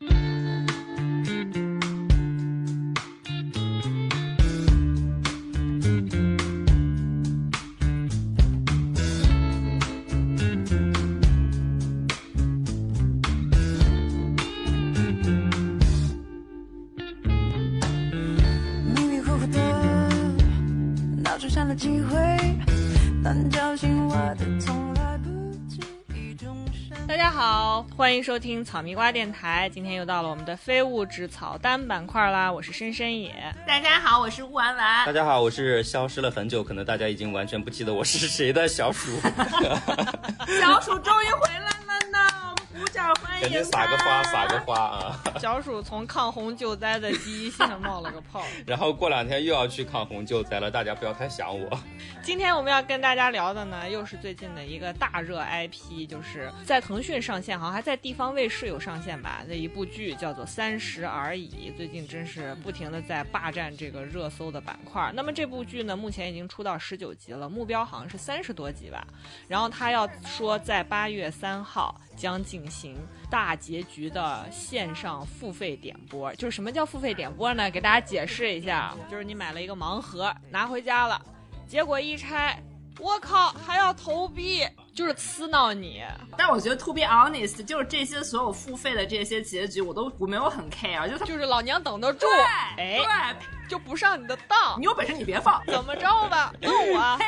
迷迷好，欢迎收听草蜜瓜电台。今天又到了我们的非物质草单板块啦，我是深深野。大家好，我是乌丸丸大。家好，我是消失了很久，可能大家已经完全不记得我是谁的小鼠，小鼠终于回赶紧撒个花，撒个花啊！小鼠从抗洪救灾的第一线冒了个泡。然后过两天又要去抗洪救灾了，大家不要太想我。今天我们要跟大家聊的呢，又是最近的一个大热 IP，就是在腾讯上线，好像还在地方卫视有上线吧那一部剧，叫做《三十而已》。最近真是不停的在霸占这个热搜的板块。那么这部剧呢，目前已经出到十九集了，目标好像是三十多集吧。然后他要说在八月三号将进行大结局的线上付费点播。就是什么叫付费点播呢？给大家解释一下，就是你买了一个盲盒拿回家了。结果一拆，我靠，还要投币，就是呲闹你。但我觉得 to be honest，就是这些所有付费的这些结局，我都我没有很 care，就是就是老娘等得住，对哎，对，就不上你的当你，有本事你别放，怎么着吧？问我，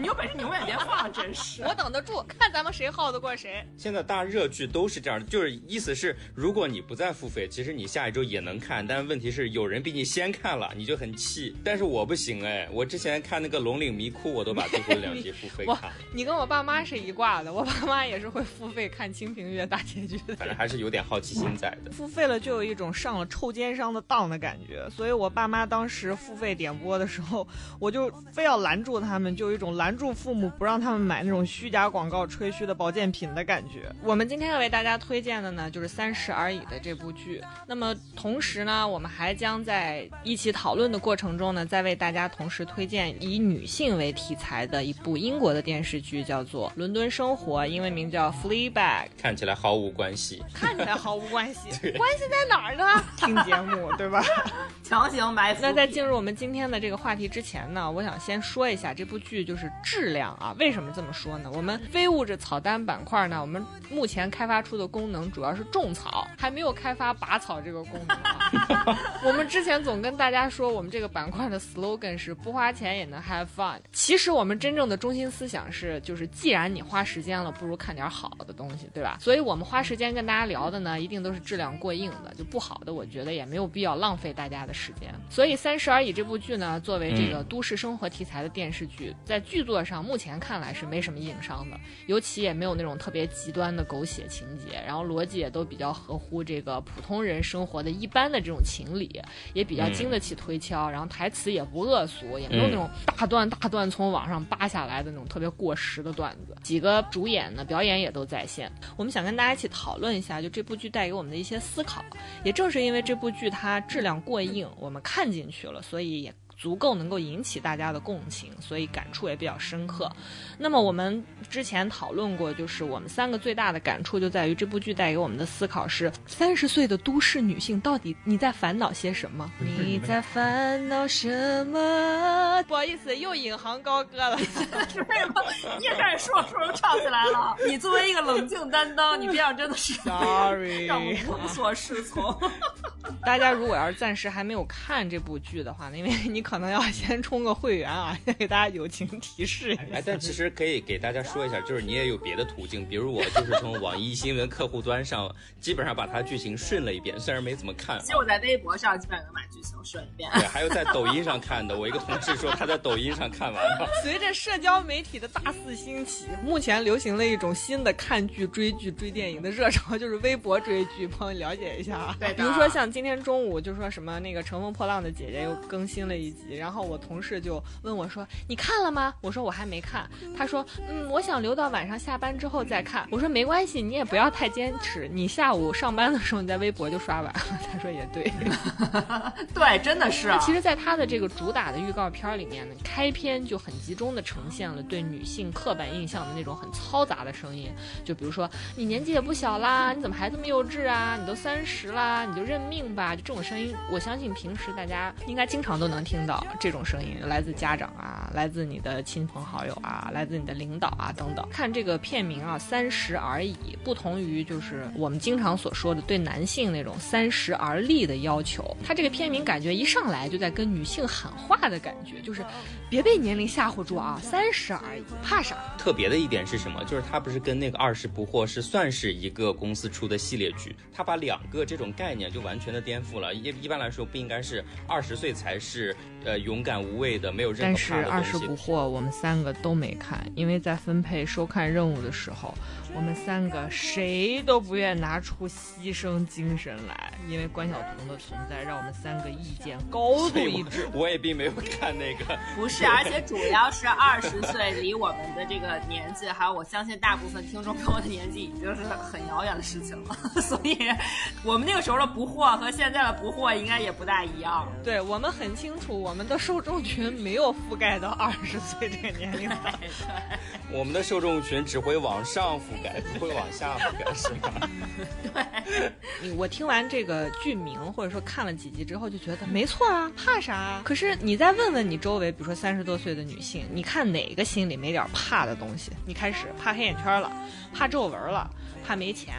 你有本事你永远别放，真是。我等得住，看咱们谁耗得过谁。现在大热剧都是这样的，就是意思是，如果你不再付费，其实你下一周也能看，但问题是有人比你先看了，你就很气。但是我不行哎，我之前看那个《龙岭迷窟》，我都把最后两集付费看了，你跟我爸妈是一挂的，我爸妈也是会付费看《清平乐》大结局的。反正还是有点好奇心在的。付费了就有一种上了臭奸商的当的感觉，所以我爸妈当时付费点播的时候，我就非要拦住他们，就有一种拦住父母不让他们买那种虚假广告吹嘘的保健品的感觉。我们今天要为大家推荐的呢，就是《三十而已》的这部剧。那么同时呢，我们还将在一起讨论的过程中呢，再为大家同时推荐以女性为题材的一部英国的电视剧，叫做《伦敦生活》，英文名叫《Fleabag》。看起来毫无关系，看起来毫无关系，关系在哪儿呢？听节目，对吧？强行埋伏。那在进入我们今天的这个话题之前呢，我想先说一下这部剧就是质量啊。为什么这么说呢？我们非物质草单板块呢，我们目前开发出的功能主要是种草，还没有开发拔草这个功能啊。我们之前总跟大家说，我们这个板块的 slogan 是不花钱也能 have fun。其实我们真正的中心思想是，就是既然你花时间了，不如看点好的东西，对吧？所以我们花时间跟大家聊的呢，一定都是质量过硬的，就不好的，我觉得也没有必要浪费大家的时间。所以《三十而已》这部剧呢，作为这个都市生活题材的电视剧，在剧作上目前看来是没什么硬伤的，尤其也没有那种特别极端的狗血情节，然后逻辑也都比较合乎这个普通人生活的一般的这种情理，也比较经得起推敲，然后台词也不恶俗，也没有那种大段大段从网上扒下来的那种特别过时的段子。几个主演呢，表演也都在线。我们想跟大家一起讨论一下，就这部剧带给我们的一些思考。也正是因为这部剧它质量过硬，我们看进去了，所以也足够能够引起大家的共情，所以感触也比较深刻。那么我们之前讨论过，就是我们三个最大的感触就在于这部剧带给我们的思考是：三十岁的都市女性到底你在烦恼些什么？你在烦恼什么？不好意思，又引吭高歌了。是为什么？你也开始说说就唱起来了。你作为一个冷静担当，你这样真的是 Sorry 让我无所适从。大家如果要是暂时还没有看这部剧的话呢，因为你可能要先充个会员啊，先给大家友情提示一下。哎，但其实可以给大家说一下，就是你也有别的途径，比如我就是从网易新闻客户端上，基本上把它剧情顺了一遍，虽然没怎么看。其实我在微博上基本上能把剧情顺一遍。对，还有在抖音上看的，我一个同事说他在抖音上看完了。随着社交媒体的大肆兴起，目前流行了一种新的看剧、追剧、追电影的热潮，就是微博追剧，朋友了解一下啊。对比如说像今今天中午就说什么那个《乘风破浪的姐姐》又更新了一集，然后我同事就问我说：“你看了吗？”我说：“我还没看。”他说：“嗯，我想留到晚上下班之后再看。”我说：“没关系，你也不要太坚持，你下午上班的时候你在微博就刷完了。”他说：“也对。”对，真的是。其实，在他的这个主打的预告片里面呢，开篇就很集中的呈现了对女性刻板印象的那种很嘈杂的声音，就比如说你年纪也不小啦，你怎么还这么幼稚啊？你都三十啦，你就认命吧。就这种声音，我相信平时大家应该经常都能听到这种声音，来自家长啊，来自你的亲朋好友啊，来自你的领导啊等等。看这个片名啊，三十而已，不同于就是我们经常所说的对男性那种三十而立的要求。他这个片名感觉一上来就在跟女性喊话的感觉，就是别被年龄吓唬住啊，三十而已，怕啥？特别的一点是什么？就是它不是跟那个二十不惑是算是一个公司出的系列剧，它把两个这种概念就完全的颠覆了。一一般来说不应该是二十岁才是呃勇敢无畏的，没有任何但是二十。不惑我们三个都没看，因为在分配收看任务的时候，我们三个谁都不愿拿出牺牲精神来，因为关晓彤的存在让我们三个意见高度一致。我我也并没有看那个，不是，而且主要是二十岁离我们的这个年纪，还有我相信大部分听众跟我的年纪已经是很遥远的事情了，所以我们那个时候的不惑和现在的不惑应该也不大一样。对我们很清楚，我们的受众群没有覆盖到二十岁这个年龄段。我们的受众群只会往上覆盖，不 会往下覆盖，是吗？对我听完这个剧名，或者说看了几集之后，就觉得没错啊，怕啥啊？可是你再问问你周围，比如说三十多岁的女性，你看哪个心里没点怕的东西？你开始怕黑眼圈了，怕皱纹了，怕没钱，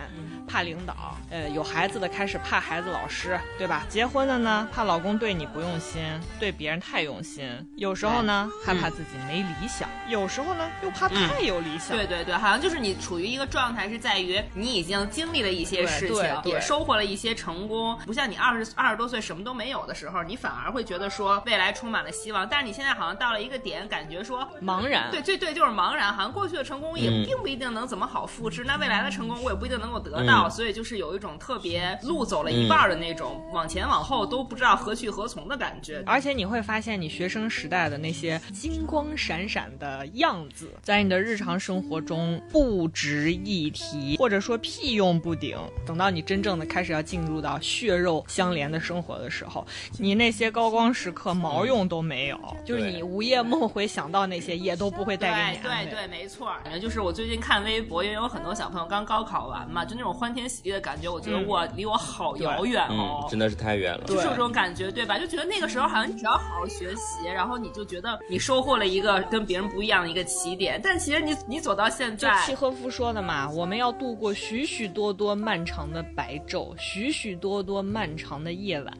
怕领导，呃，有孩子的开始怕孩子老师，对吧？结婚的呢，怕老公对你不用心，对别人太用心。有时候呢，害怕自己没理想；有时候呢，又怕太有理想。对对对，好像就是你处于一个状态，是在于你已经经历了一些事情对对，对也收获了一些成功，不像你二十二十多岁什么都没有的时候，你反而会觉得说未来充满了希望。但是你现在好像到了一个点，感觉说茫然。对对对，就是茫然，好像过去的成功也嗯并不一定能怎么好复制，那未来的成功我也不一定能够得到，所以就是有一种特别路走了一半的那种，往前往后都不知道何去何从的感觉。而且你会发现，你学生时代的那些金光闪闪的样子，在你的日常生活中不值一提，或者说屁用不顶。等到你真正的开始要进入到血肉相连的生活的时候，你那些高光时刻毛用都没有，就是你午夜梦回想到那些，也都不会带给你安慰。对对对，没错。反正就是我最近看微博，因为有很多小朋友刚高考完嘛，就那种欢天喜地的感觉，我觉得嗯哇，离我好遥远哦嗯，。真的是太远了。就是有这种感觉，对吧？就觉得那个时候好像你只要好好学习，然后你就觉得你收获了一个跟别人不一样的一个起点。但其实你你走到现就在，契诃夫说的嘛，我们要度过许许多多漫长的白昼，许许多多漫长的夜晚。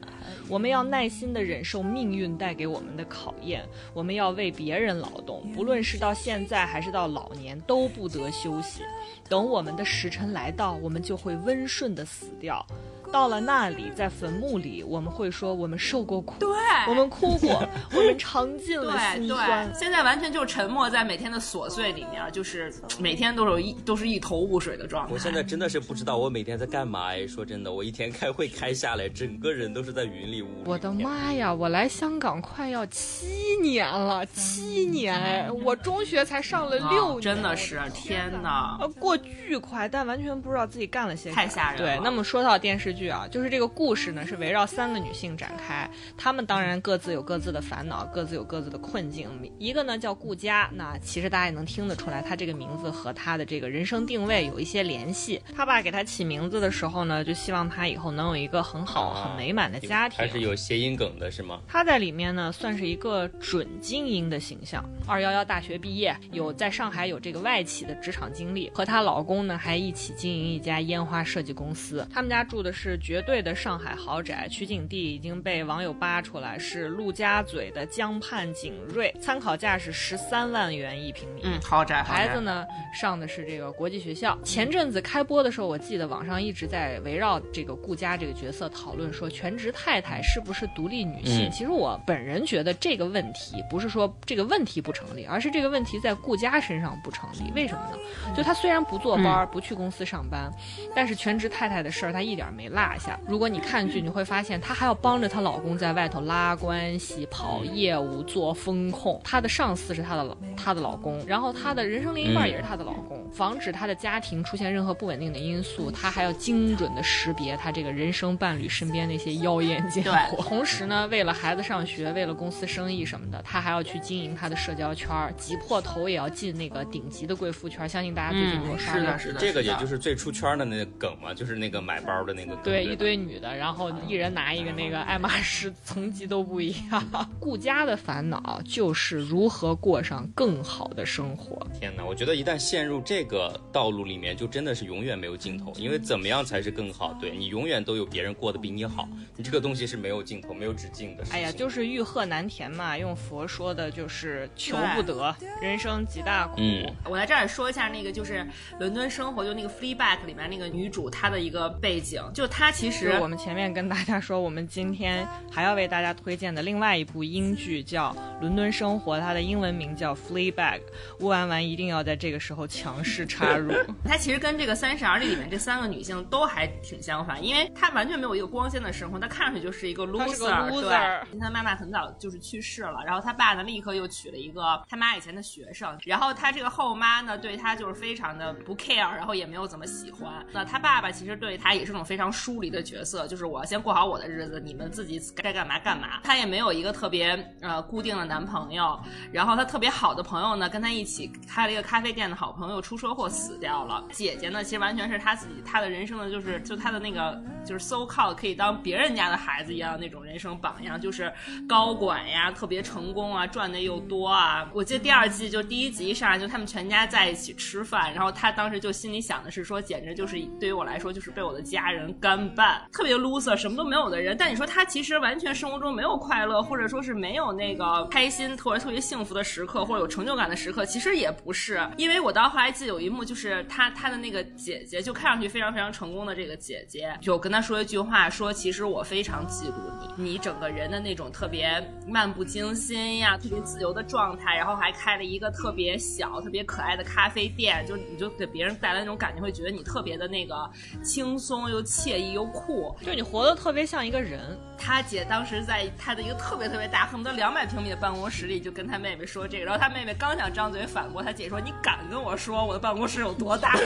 我们要耐心地忍受命运带给我们的考验，我们要为别人劳动，不论是到现在还是到老年，都不得休息。等我们的时辰来到，我们就会温顺地死掉。到了那里，在坟墓里，我们会说我们受过苦，对，我们哭过，我们尝尽了对辛酸对，。现在完全就沉默在每天的琐碎里面，就是每天都是一都是一头雾水的状态。我现在真的是不知道我每天在干嘛哎，说真的，我一天开会开下来，整个人都是在云里雾里。我的！妈呀！我来香港快要七年了，七年哎！我中学才上了六年，啊真的是天哪！呃，过巨快，但完全不知道自己干了些啥太吓人了对，那么说到电视剧啊，就是这个故事呢是围绕三个女性展开，她们当然各自有各自的烦恼，各自有各自的困境。一个呢叫顾佳，那其实大家也能听得出来，她这个名字和她的这个人生定位有一些联系。她爸给她起名字的时候呢，就希望她以后能有一个很好、啊很美满的家庭。还是有谐音梗的是吗？她在里面呢，算是一个准精英的形象。二幺幺大学毕业，有在上海有这个外企的职场经历，和她老公呢还一起经营一家烟花设计公司。他们家住的是绝对的上海豪宅，取景地已经被网友扒出来是陆家嘴的江畔景瑞，参考价是十三万元一平米。嗯，豪宅，孩子呢上的是这个国际学校。前阵子开播的时候，我记得网上一直在围绕这个顾佳这个角色讨论说，全职太太是不是独立女性？嗯其实我本人觉得这个问题不是说这个问题不成立，而是这个问题在顾佳身上不成立。为什么呢？就她虽然不坐班儿，不去公司上班，但是全职太太的事儿她一点儿没落落下。如果你看剧，你会发现她还要帮着她老公在外头拉关系、跑业务、做风控。她的上司是她的老她的老公，然后她的人生另一半也是她的老公。防止她的家庭出现任何不稳定的因素，她还要精准的识别她这个人生伴侣身边那些妖艳贱货。同时呢，为了孩子上学，为了公司生意什么的，她还要去经营她的社交圈，挤破头也要进那个顶级的贵妇圈。相信大家最近如果刷是的，是的，这个也就是最出圈的那个梗嘛，就是那个买包的那个梗。对，一堆女的，然后一人拿一个那个爱马仕，层级都不一样。顾家的烦恼就是如何过上更好的生活。天哪，我觉得一旦陷入这个道路里面，就真的是永远没有尽头。因为怎么样才是更好？对你永远都有别人过得比你好，你这个东西是没有尽头、没有止境的。哎呀，就是欲壑难填嘛，用佛说的就是求不得，人生极大苦。嗯，我在这儿说一下那个就是伦敦生活，就那个《Fleabag》里面那个女主她的一个背景，就她其实我们前面跟大家说，我们今天还要为大家推荐的另外一部英剧叫《伦敦生活》，它的英文名叫《Fleabag》。乌丸丸一定要在这个时候强势插入。它其实跟这个《三十而立》里面这三个女性都还挺相反，因为她完全没有一个光鲜的生活，她看上去就是一个 loser。对，她妈妈很早就是去世了，然后她爸呢立刻又娶了一个他妈以前的学生，然后她这个后妈呢对她就是非常的不 care，然后也没有怎么喜欢。那她爸爸其实对她也是种非常疏离的角色，就是我先过好我的日子，你们自己该干嘛干嘛。她也没有一个特别呃固定的男朋友，然后她特别好的朋友呢跟她一起开了一个咖啡店的好朋友出车祸死掉了。姐姐呢其实完全是她自己，她的人生呢就是就她的那个就是 so called 可以当别人家的孩子一样那种人生榜样，就是高管呀，特别成功啊，赚的又多啊。我记得第二季就第一集一上来就他们全家在一起吃饭，然后她当时就心里想的是说，简直就是对于我来说就是被我的家人干拌，特别 loser，什么都没有的人。但你说他其实完全生活中没有快乐，或者说是没有那个开心或者特别幸福的时刻，或者有成就感的时刻，其实也不是。因为我到后来记得有一幕，就是他他的那个姐姐就看上去非常非常成功的这个姐姐，就跟她说一句话，说其实我非常嫉妒你，你整个人的那种特别漫不经心呀，特别自由的状态，然后还开了一个特别小、特别可爱的咖啡店，就你就给别人带来那种感觉，会觉得你特别的那个轻松又惬意又酷，就你活得特别像一个人。他姐当时在他的一个特别特别大，恨不得两百平米的办公室里，就跟他妹妹说这个，然后他妹妹刚想张嘴反驳，他姐说：“你敢跟我说我的办公室有多大？”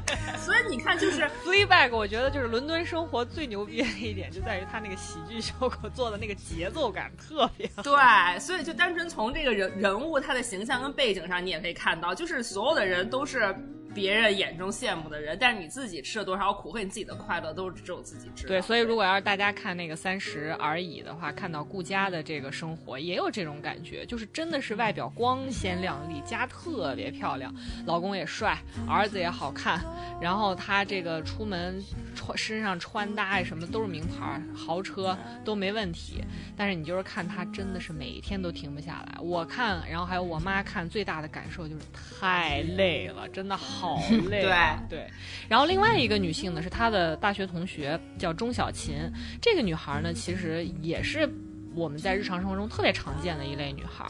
所以你看，就是 Fleabag，我觉得就是伦敦生活最牛逼的一点，就在于他那个喜剧效果做的那个节奏感特别好。对，所以就单纯从这个人人物他的形象跟背景上，你也可以看到，就是所有的人都是。别人眼中羡慕的人，但是你自己吃了多少苦和你自己的快乐，都是只有自己知道。对，所以如果要是大家看那个《三十而已》的话，看到顾家的这个生活，也有这种感觉，就是真的是外表光鲜亮丽，家特别漂亮，老公也帅，儿子也好看，然后他这个出门穿身上穿搭呀什么都是名牌，豪车都没问题。但是你就是看他真的是每一天都停不下来。我看，然后还有我妈看，最大的感受就是太累了，真的好。好 累，对对。然后另外一个女性呢，是她的大学同学，叫钟小琴。这个女孩呢，其实也是我们在日常生活中特别常见的一类女孩，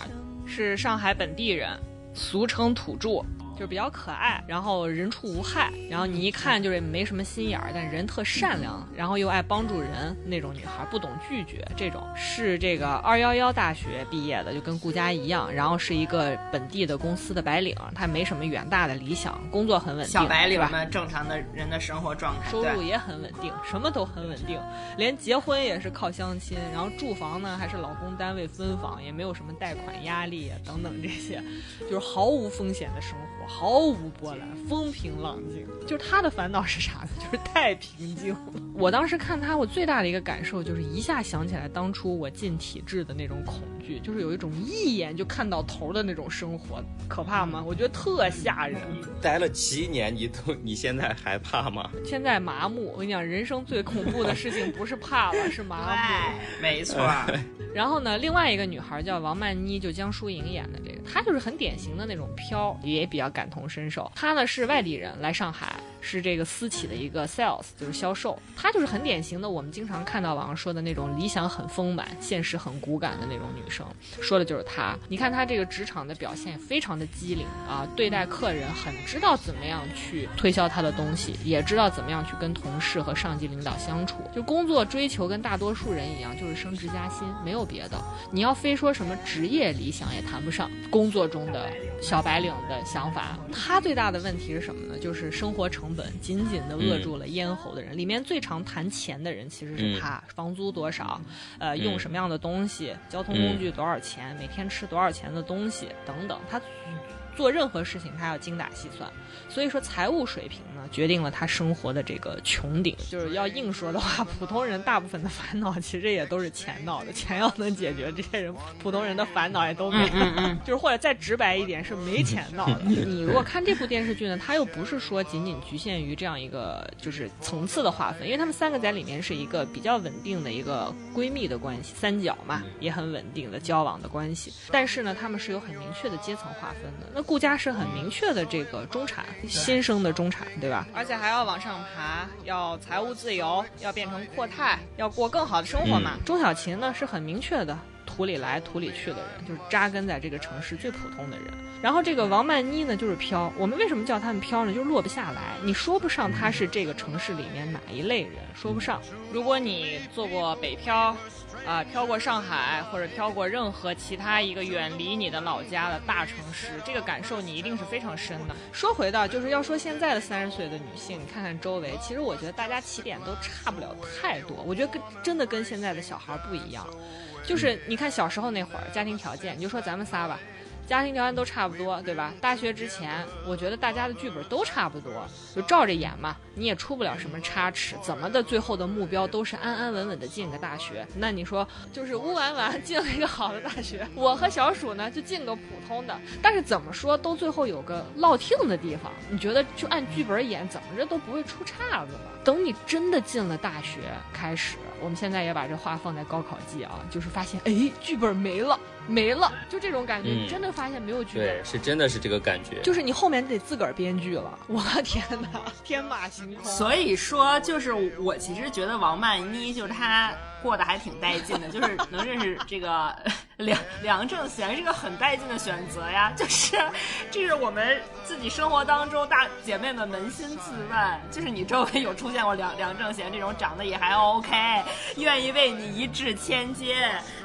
是上海本地人，俗称土著。就是比较可爱，然后人畜无害，然后你一看就是没什么心眼儿，但人特善良，然后又爱帮助人那种女孩，不懂拒绝，这种是这个二幺幺大学毕业的，就跟顾佳一样，然后是一个本地的公司的白领，她没什么远大的理想，工作很稳定，小白领们正常的人的生活状态，收入也很稳定，什么都很稳定，连结婚也是靠相亲，然后住房呢还是老公单位分房，也没有什么贷款压力等等这些，就是毫无风险的生活。毫无波澜，风平浪静。就是他的烦恼是啥呢？就是太平静了。我当时看他，我最大的一个感受就是一下想起来当初我进体制的那种恐惧，就是有一种一眼就看到头的那种生活，可怕吗？我觉得特吓人。待了七年，你都你现在还怕吗？现在麻木。我跟你讲，人生最恐怖的事情不是怕了，是麻木。没错。然后呢，另外一个女孩叫王曼妮，就江疏影演的这个，她就是很典型的那种飘，也比较感同身受。她呢是外地人来上海。是这个私企的一个 sales，就是销售。她就是很典型的我们经常看到网上说的那种理想很丰满，现实很骨感的那种女生，说的就是她。你看她这个职场的表现非常的机灵啊，对待客人很知道怎么样去推销她的东西，也知道怎么样去跟同事和上级领导相处。就工作追求跟大多数人一样，就是升职加薪，没有别的。你要非说什么职业理想也谈不上，工作中的小白领的想法。她最大的问题是什么呢？就是生活成本紧紧的扼住了咽喉的人。里面最常谈钱的人其实是他，房租多少，呃，用什么样的东西，交通工具多少钱，每天吃多少钱的东西等等。他做任何事情，他要精打细算。所以说，财务水平呢，决定了他生活的这个穹顶。就是要硬说的话，普通人大部分的烦恼其实也都是钱闹的。钱要能解决，这些人普通人的烦恼也都没。就是或者再直白一点，是没钱闹的。你如果看这部电视剧呢，它又不是说仅仅局限于这样一个就是层次的划分，因为他们三个在里面是一个比较稳定的一个闺蜜的关系，三角嘛，也很稳定的交往的关系。但是呢，他们是有很明确的阶层划分的。那顾家是很明确的这个中产。新生的中产，对吧？而且还要往上爬，要财务自由，要变成阔太，要过更好的生活嘛。钟小琴呢是很明确的，土里来土里去的人，就是扎根在这个城市最普通的人。然后这个王曼妮呢就是飘，我们为什么叫他们飘呢？就是落不下来，你说不上他是这个城市里面哪一类人，说不上。如果你做过北漂。啊，飘过上海或者飘过任何其他一个远离你的老家的大城市，这个感受你一定是非常深的。说回到，就是要说现在的三十岁的女性，你看看周围，其实我觉得大家起点都差不了太多。我觉得跟真的跟现在的小孩不一样，就是你看小时候那会儿家庭条件，你就说咱们仨吧。家庭条件都差不多，对吧？大学之前，我觉得大家的剧本都差不多，就照着演嘛，你也出不了什么差池，怎么的，最后的目标都是安安稳稳的进个大学。那你说，就是乌丸丸进了一个好的大学，我和小鼠呢就进个普通的，但是怎么说都最后有个落听的地方。你觉得就按剧本演，怎么着都不会出岔子吧？等你真的进了大学，开始，我们现在也把这话放在高考季啊，就是发现，哎，剧本没了。没了，就这种感觉，你真的发现没有剧本，对，是真的是这个感觉，就是你后面得自个儿编剧了。我天哪，天马行空。所以说，就是我其实觉得王曼妮就是她。过得还挺带劲的，就是能认识这个 梁梁正贤是个很带劲的选择呀。就是，这是我们自己生活当中大姐妹们扪心自问，就是你周围有出现过梁梁正贤这种长得也还 OK，愿意为你一掷千金，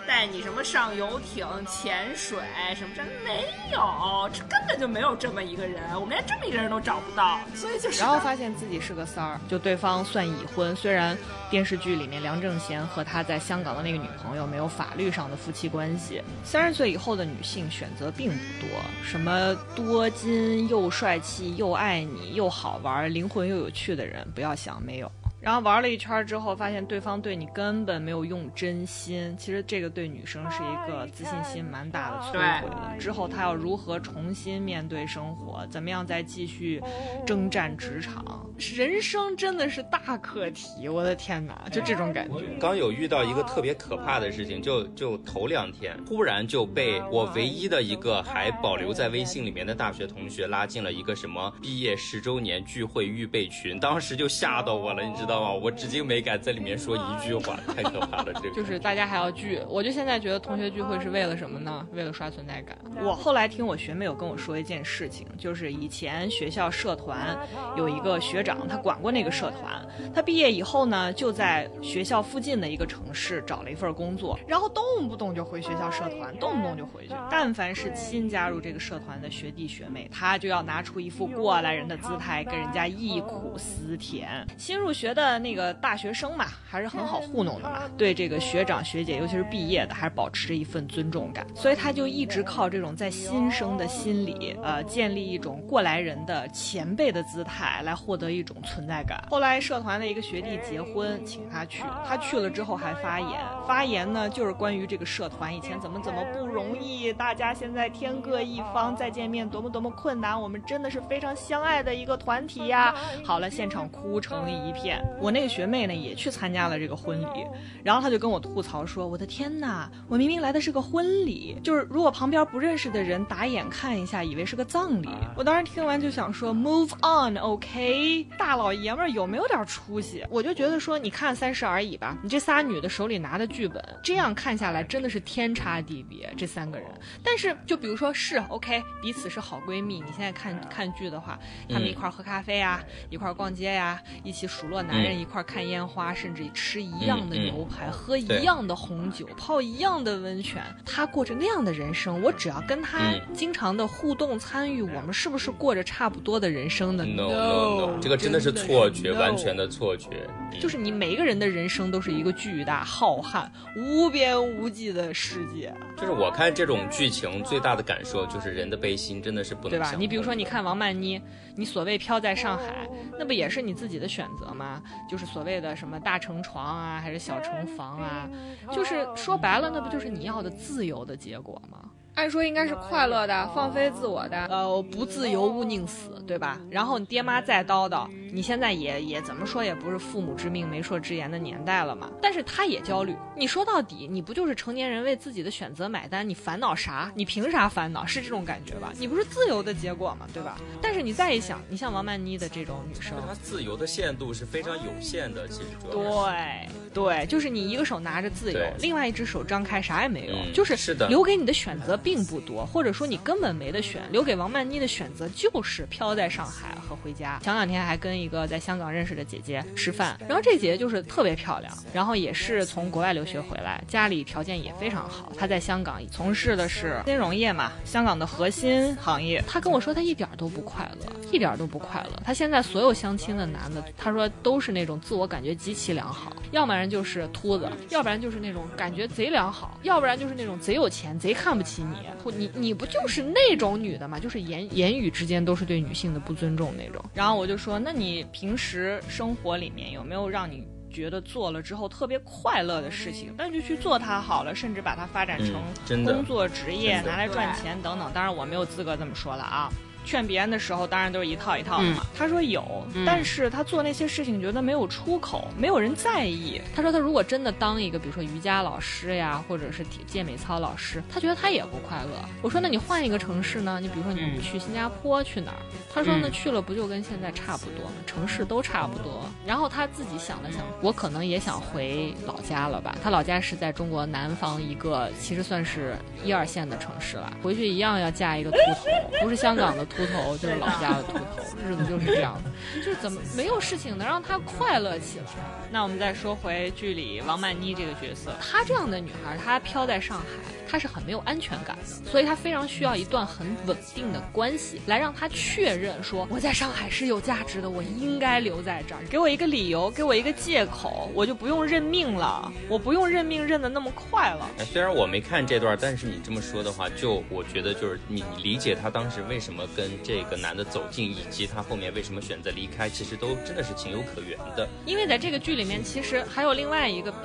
带你什么上游艇、潜水什么？真没有，这根本就没有这么一个人，我们连这么一个人都找不到。所以就是，然后发现自己是个三儿，就对方算已婚，虽然电视剧里面梁正贤和他在香港的那个女朋友没有法律上的夫妻关系。三十岁以后的女性选择并不多，什么多金又帅气又爱你又好玩灵魂又有趣的人，不要想没有。然后玩了一圈之后，发现对方对你根本没有用真心。其实这个对女生是一个自信心蛮大的摧毁的。之后她要如何重新面对生活？怎么样再继续征战职场？人生真的是大课题。我的天哪，就这种感觉。刚有遇到一个特别可怕的事情，就就头两天，突然就被我唯一的一个还保留在微信里面的大学同学拉进了一个什么毕业十周年聚会预备群，当时就吓到我了，你知道。我至今没敢在里面说一句话，太可怕了。这个就是大家还要聚，我就现在觉得同学聚会是为了什么呢？为了刷存在感。我后来听我学妹有跟我说一件事情，就是以前学校社团有一个学长，他管过那个社团。他毕业以后呢，就在学校附近的一个城市找了一份工作，然后动不动就回学校社团，动不动就回去。但凡是新加入这个社团的学弟学妹，他就要拿出一副过来人的姿态，跟人家忆苦思甜。新入学的。的那个大学生嘛，还是很好糊弄的嘛。对这个学长学姐，尤其是毕业的，还是保持着一份尊重感。所以他就一直靠这种在新生的心里，呃，建立一种过来人的前辈的姿态，来获得一种存在感。后来社团的一个学弟结婚，请他去，他去了之后还发言，发言呢就是关于这个社团以前怎么怎么不容易，大家现在天各一方，再见面多么多么困难，我们真的是非常相爱的一个团体呀。好了，现场哭成一片。我那个学妹呢也去参加了这个婚礼，然后她就跟我吐槽说：“我的天呐，我明明来的是个婚礼，就是如果旁边不认识的人打眼看一下，以为是个葬礼。”我当时听完就想说：“Move on，OK，大老爷们儿有没有点出息？”我就觉得说，你看《三十而已》吧，你这仨女的手里拿的剧本，这样看下来真的是天差地别，这三个人。但是就比如说是 OK，彼此是好闺蜜，你现在看看剧的话，她们一块儿喝咖啡呀，一块儿逛街呀，一起数落男人，一块儿看烟花，甚至吃一样的牛排，喝一样的红酒，泡一样的温泉。他过着那样的人生，我只要跟他经常的互动参与，我们是不是过着差不多的人生呢 No no no，这个真的是错觉，完全的错觉。就是你每一个人的人生都是一个巨大、浩瀚、无边无际的世界。就是我看这种剧情最大的感受就是人的悲心真的是不能对吧？你比如说，你看王曼妮，你所谓飘在上海，那不也是你自己的选择吗？就是所谓的什么大城床啊，还是小城房啊？就是说白了，那不就是你要的自由的结果吗？按说应该是快乐的，放飞自我的，呃，不自由勿宁死，对吧？然后你爹妈再叨叨，你现在也也怎么说也不是父母之命媒妁之言的年代了嘛。但是他也焦虑，你说到底，你不就是成年人为自己的选择买单？你烦恼啥？你凭啥烦恼？是这种感觉吧？你不是自由的结果嘛，对吧？但是你再一想，你像王曼妮的这种女生，她自由的限度是非常有限的，其实对对，就是你一个手拿着自由，另外一只手张开啥也没有，嗯就是是的留给你的选择并不多，或者说你根本没得选。留给王曼妮的选择就是飘在上海和回家。前两天还跟一个在香港认识的姐姐吃饭，然后这姐姐就是特别漂亮，然后也是从国外留学回来，家里条件也非常好。她在香港从事的是金融业嘛，香港的核心行业。她跟我说她一点都不快乐，一点都不快乐。她现在所有相亲的男的，她说都是那种自我感觉极其良好，要不然就是秃子，要不然就是那种感觉贼良好，要不然就是那种贼有钱，贼看不起你。你你不就是那种女的吗？就是言言语之间都是对女性的不尊重那种。然后我就说，那你平时生活里面有没有让你觉得做了之后特别快乐的事情？那就去做它好了，甚至把它发展成工作、职业，拿来赚钱等等。当然我没有资格这么说了啊。劝别人的时候，当然都是一套一套的嘛。他说有，但是他做那些事情觉得没有出口，没有人在意。他说他如果真的当一个，比如说瑜伽老师呀，或者是体健美操老师，他觉得他也不快乐。我说那你换一个城市呢？你比如说你去新加坡，去哪儿？他说那去了不就跟现在差不多吗？城市都差不多。然后他自己想了想，我可能也想回老家了吧？他老家是在中国南方一个其实算是一二线的城市了，回去一样要嫁一个秃头，不是香港的秃头，就是老家的秃头，日子就是这样的。就是怎么没有事情能让他快乐起来？那我们再说回剧里王曼妮这个角色，她这样的女孩，她飘在上海，她是很没有安全感的，所以他非常需要一段很稳定的关系，来让他确认说我在上海是有价值的，我应该留在这儿，给我一个理由，给我一个借口，我就不用认命了，我不用认命认得那么快了。哎虽然我没看这段，但是你这么说的话，就我觉得就是你你理解他当时为什么跟这个男的走近，以及他后面为什么选择离开，其实都真的是情有可原的。因为在这个剧里面，其实还有另外一个比，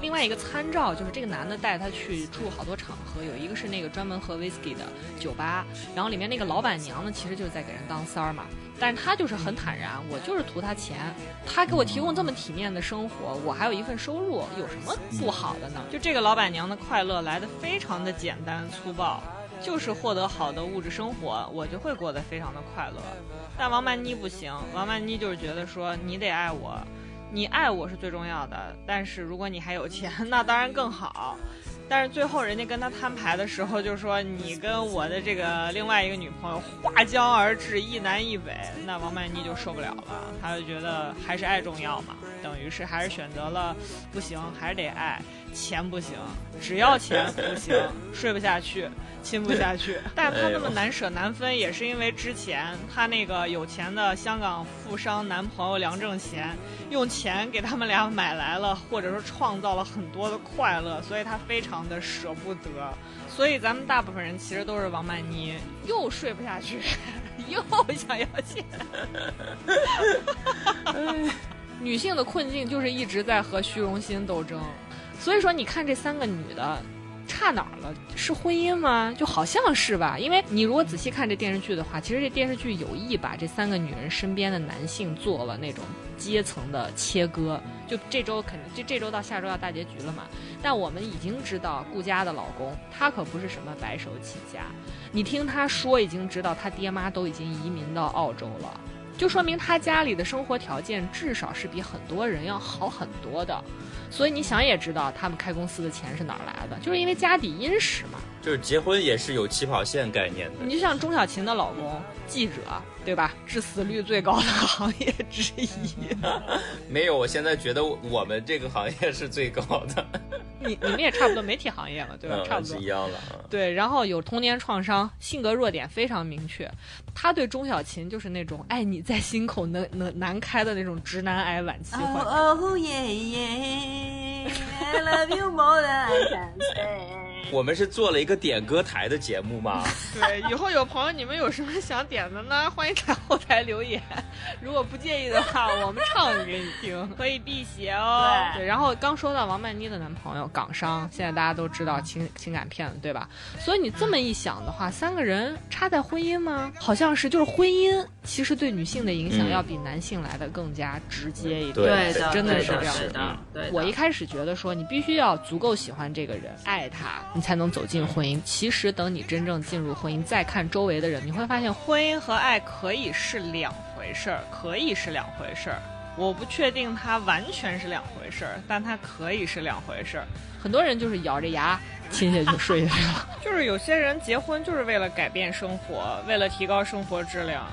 另外一个参照，就是这个男的带她去住好多场合，有一个是那个专门喝 whisky 的酒吧，然后里面那个老板娘呢，其实就是在给人当三儿嘛，但是他就是很坦然，我就是图他钱，他给我提供这么体面的生活，我还有一份收入，有什么不好的呢？就这个老板娘的快乐来的非常的简单粗暴。就是获得好的物质生活，我就会过得非常的快乐。但王曼妮不行，王曼妮就是觉得说你得爱我，你爱我是最重要的。但是如果你还有钱，那当然更好。但是最后人家跟他摊牌的时候，就说你跟我的这个另外一个女朋友划江而治，一南一北，那王曼妮就受不了了，她就觉得还是爱重要嘛，等于是还是选择了不行，还是得爱，钱不行，只要钱不行，睡不下去。亲不下去，但是他那么难舍难分，也是因为之前他那个有钱的香港富商男朋友梁正贤用钱给他们俩买来了，或者说创造了很多的快乐，所以他非常的舍不得。所以咱们大部分人其实都是王曼妮，又睡不下去，又想要钱。女性的困境就是一直在和虚荣心斗争，所以说你看这三个女的。差哪儿了？是婚姻吗？就好像是吧。因为你如果仔细看这电视剧的话，其实这电视剧有意把这三个女人身边的男性做了那种阶层的切割。就这周肯定，就这周到下周要大结局了嘛。但我们已经知道顾家的老公，他可不是什么白手起家。你听他说，已经知道他爹妈都已经移民到澳洲了，就说明他家里的生活条件至少是比很多人要好很多的。所以你想也知道，他们开公司的钱是哪儿来的，就是因为家底殷实嘛。就是结婚也是有起跑线概念的。你就像钟小琴的老公，记者，对吧？致死率最高的行业之一。没有，我现在觉得我们这个行业是最高的。你你们也差不多媒体行业嘛，对吧？差不多是一样的。对，然后有童年创伤，性格弱点非常明确。他对钟小琴就是那种爱你在心口能能难开的那种直男癌晚期患者。哦耶耶，I love you more than I can say。我们是做了一个点歌台的节目吗？对，以后有朋友你们有什么想点的呢？欢迎在后台留言。如果不介意的话，我们唱给你听，可以辟邪哦。对，然后刚说到王曼妮的男朋友港商，现在大家都知道情情感骗子，对吧？所以你这么一想的话，三个人差在婚姻吗？好像是，就是婚姻其实对女性的影响要比男性来的更加直接一点。对的，真的是这样的。对，我一开始觉得说你必须要足够喜欢这个人，爱他，你才能走进婚姻。其实等你真正进入婚姻，再看周围的人，你会发现婚姻和爱可以是两回事儿，可以是两回事儿。我不确定它完全是两回事儿，但它可以是两回事儿。很多人就是咬着牙亲下去睡下去了，就是有些人结婚就是为了改变生活，为了提高生活质量。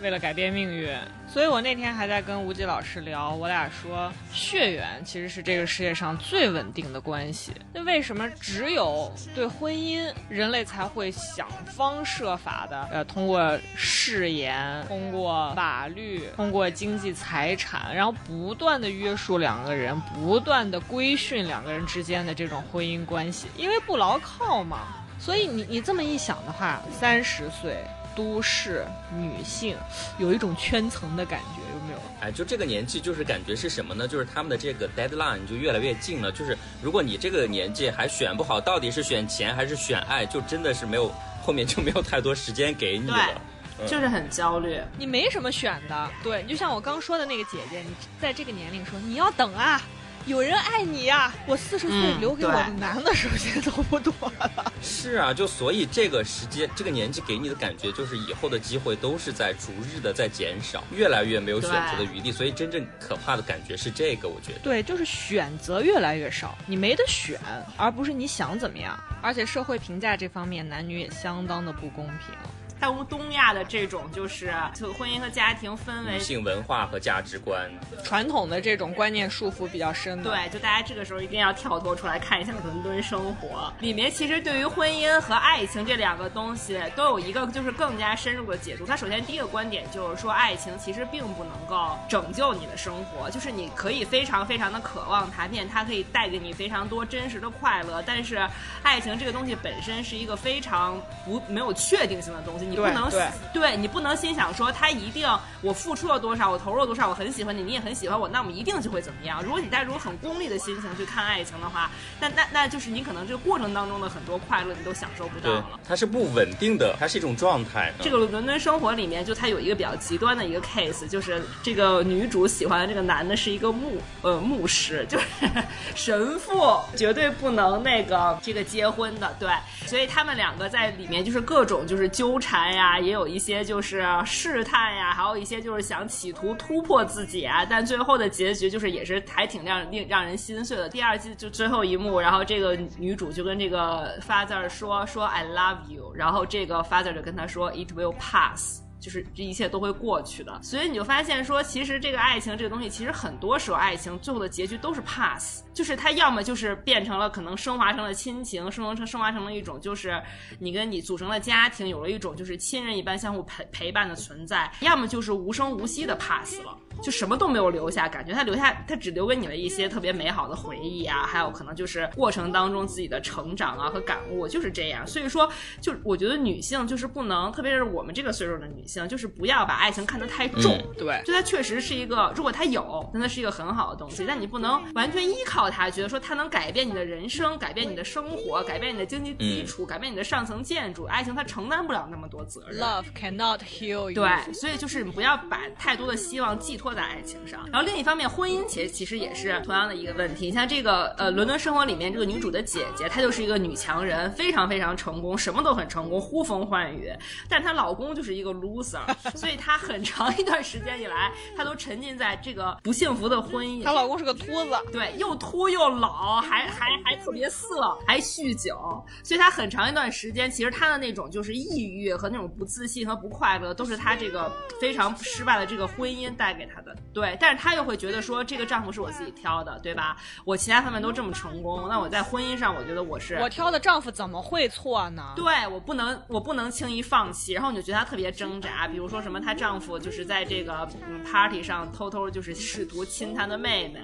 为了改变命运，所以我那天还在跟吴极老师聊，我俩说血缘其实是这个世界上最稳定的关系。那为什么只有对婚姻，人类才会想方设法的，呃，通过誓言、通过法律、通过经济财产，然后不断的约束两个人，不断的规训两个人之间的这种婚姻关系？因为不牢靠嘛。所以你你这么一想的话，三十岁。都市女性有一种圈层的感觉，有没有？哎，就这个年纪，就是感觉是什么呢？就是他们的这个 deadline 就越来越近了。就是如果你这个年纪还选不好，到底是选钱还是选爱，就真的是没有后面就没有太多时间给你了，就是很焦虑。你没什么选的，对，你就像我刚说的那个姐姐，你在这个年龄说你要等啊。有人爱你呀！我四十岁留给我的男的时间都不多了。是啊，就所以这个时间、这个年纪给你的感觉，就是以后的机会都是在逐日的在减少，越来越没有选择的余地。所以真正可怕的感觉是这个，我觉得。对，就是选择越来越少，你没得选，而不是你想怎么样。而且社会评价这方面，男女也相当的不公平。在我们东亚的这种，就是就婚姻和家庭分为性文化和价值观，传统的这种观念束缚比较深。对，就大家这个时候一定要跳脱出来看一下《伦敦生活》里面，其实对于婚姻和爱情这两个东西都有一个就是更加深入的解读。它首先第一个观点就是说，爱情其实并不能够拯救你的生活，就是你可以非常非常的渴望它，并且它可以带给你非常多真实的快乐。但是爱情这个东西本身是一个非常不没有确定性的东西。你不能对你不能心想说他一定我付出了多少，我投入了多少，我很喜欢你，你也很喜欢我，那我们一定就会怎么样？如果你带着很功利的心情去看爱情的话，那那那就是你可能这个过程当中的很多快乐你都享受不到了。它是不稳定的，它是一种状态。这个伦敦生活里面就它有一个比较极端的一个 case，就是这个女主喜欢的这个男的是一个牧呃牧师，就是 神父，绝对不能那个这个结婚的，对，所以他们两个在里面就是各种就是纠缠呀。也有一些就是试探呀，还有一些就是想企图突破自己啊，但最后的结局就是也是还挺让令让人心碎的。第二季就最后一幕，然后这个女主就跟这个 father 说说 I love you，然后这个 father 就跟他说 It will pass。就是这一切都会过去的，所以你就发现说，其实这个爱情这个东西，其实很多时候爱情最后的结局都是 pass，就是它要么就是变成了可能升华成了亲情，升华成升华成了一种就是你跟你组成了家庭，有了一种就是亲人一般相互陪陪伴的存在，要么就是无声无息的 pass 了。就什么都没有留下，感觉他留下他只留给你了一些特别美好的回忆啊，还有可能就是过程当中自己的成长啊和感悟，就是这样。所以说，就我觉得女性就是不能，特别是我们这个岁数的女性，就是不要把爱情看得太重。嗯对，就它确实是一个，如果它有，那它是一个很好的东西，但你不能完全依靠它，觉得说它能改变你的人生，改变你的生活，改变你的经济基础，改变你的上层建筑。爱情它承担不了那么多责任。Love cannot heal you。对，所以就是你不要把太多的希望寄托在爱情上。然后另一方面，婚姻其实其实也是同样的一个问题。你像这个呃，《伦敦生活》里面这个女主的姐姐，她就是一个女强人，非常非常成功，什么都很成功，呼风唤雨。但她老公就是一个 loser，所以她很长一段时间以来，她都沉浸在这个不幸福的婚姻。她老公是个秃子，对，又秃又老，还 还还特别色，还酗酒，所以她很长一段时间，其实她的那种就是抑郁和那种不自信和不快乐，都是她这个非常失败的这个婚姻带给她的。对，但是她又会觉得说，这个丈夫是我自己挑的，对吧？我其他方面都这么成功，那我在婚姻上，我觉得我是我挑的丈夫怎么会错呢？对我不能，我不能轻易放弃。然后你就觉得她特别挣扎，啊比如说什么，她丈夫就是在这个嗯 party 上偷偷就是试图亲她的妹妹，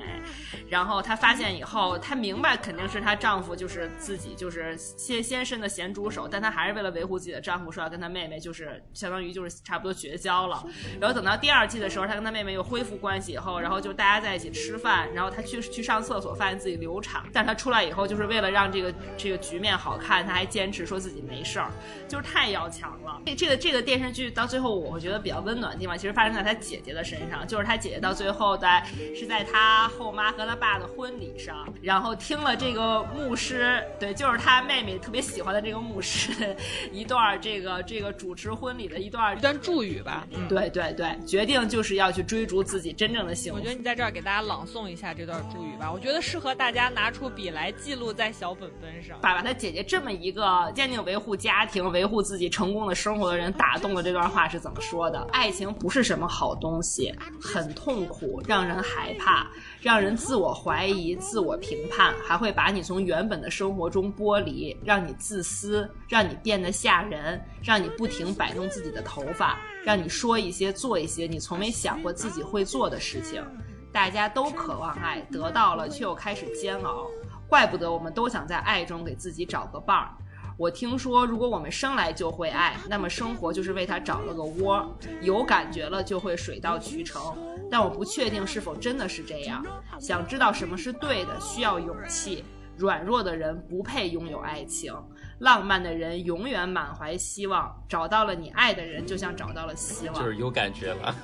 然后她发现以后，她明白肯定是她丈夫就是自己就是先先伸的咸猪手，但她还是为了维护自己的丈夫，说要跟她妹妹就是相当于就是差不多绝交了。然后等到第二季的时候，她跟她妹妹又恢复关系以后，然后就大家在一起吃饭，然后她去去上厕所，发现自己流产，但她出来以后，就是为了让这个这个局面好看，她还坚持说自己没事儿，就是太要强了。这这个这个电视剧到最后，我会觉得比较温暖的地方，其实发生在他姐姐的身上，就是他姐姐到最后在是在他后妈和他爸的婚礼上，然后听了这个牧师，对，就是他妹妹特别喜欢的这个牧师 一段这个这个主持婚礼的一段一段祝语吧。嗯，对对对，决定就是要去追逐自己真正的幸福。我觉得你在这儿给大家朗诵一下这段祝语吧，我觉得适合大家拿出笔来记录在小本本上。把把他姐姐这么一个坚定维护家庭、维护自己成功的生活的人打动了，这段话是怎么说的？爱情不是什么好东西，很痛苦，让人害怕，让人自我怀疑、自我评判，还会把你从原本的生活中剥离，让你自私，让你变得吓人，让你不停摆弄自己的头发，让你说一些、做一些你从没想过自己会做的事情。大家都渴望爱，得到了却又开始煎熬，怪不得我们都想在爱中给自己找个伴儿。我听说，如果我们生来就会爱，那么生活就是为他找了个窝，有感觉了就会水到渠成。但我不确定是否真的是这样。想知道什么是对的，需要勇气。软弱的人不配拥有爱情，浪漫的人永远满怀希望。找到了你爱的人，就像找到了希望。就是有感觉了。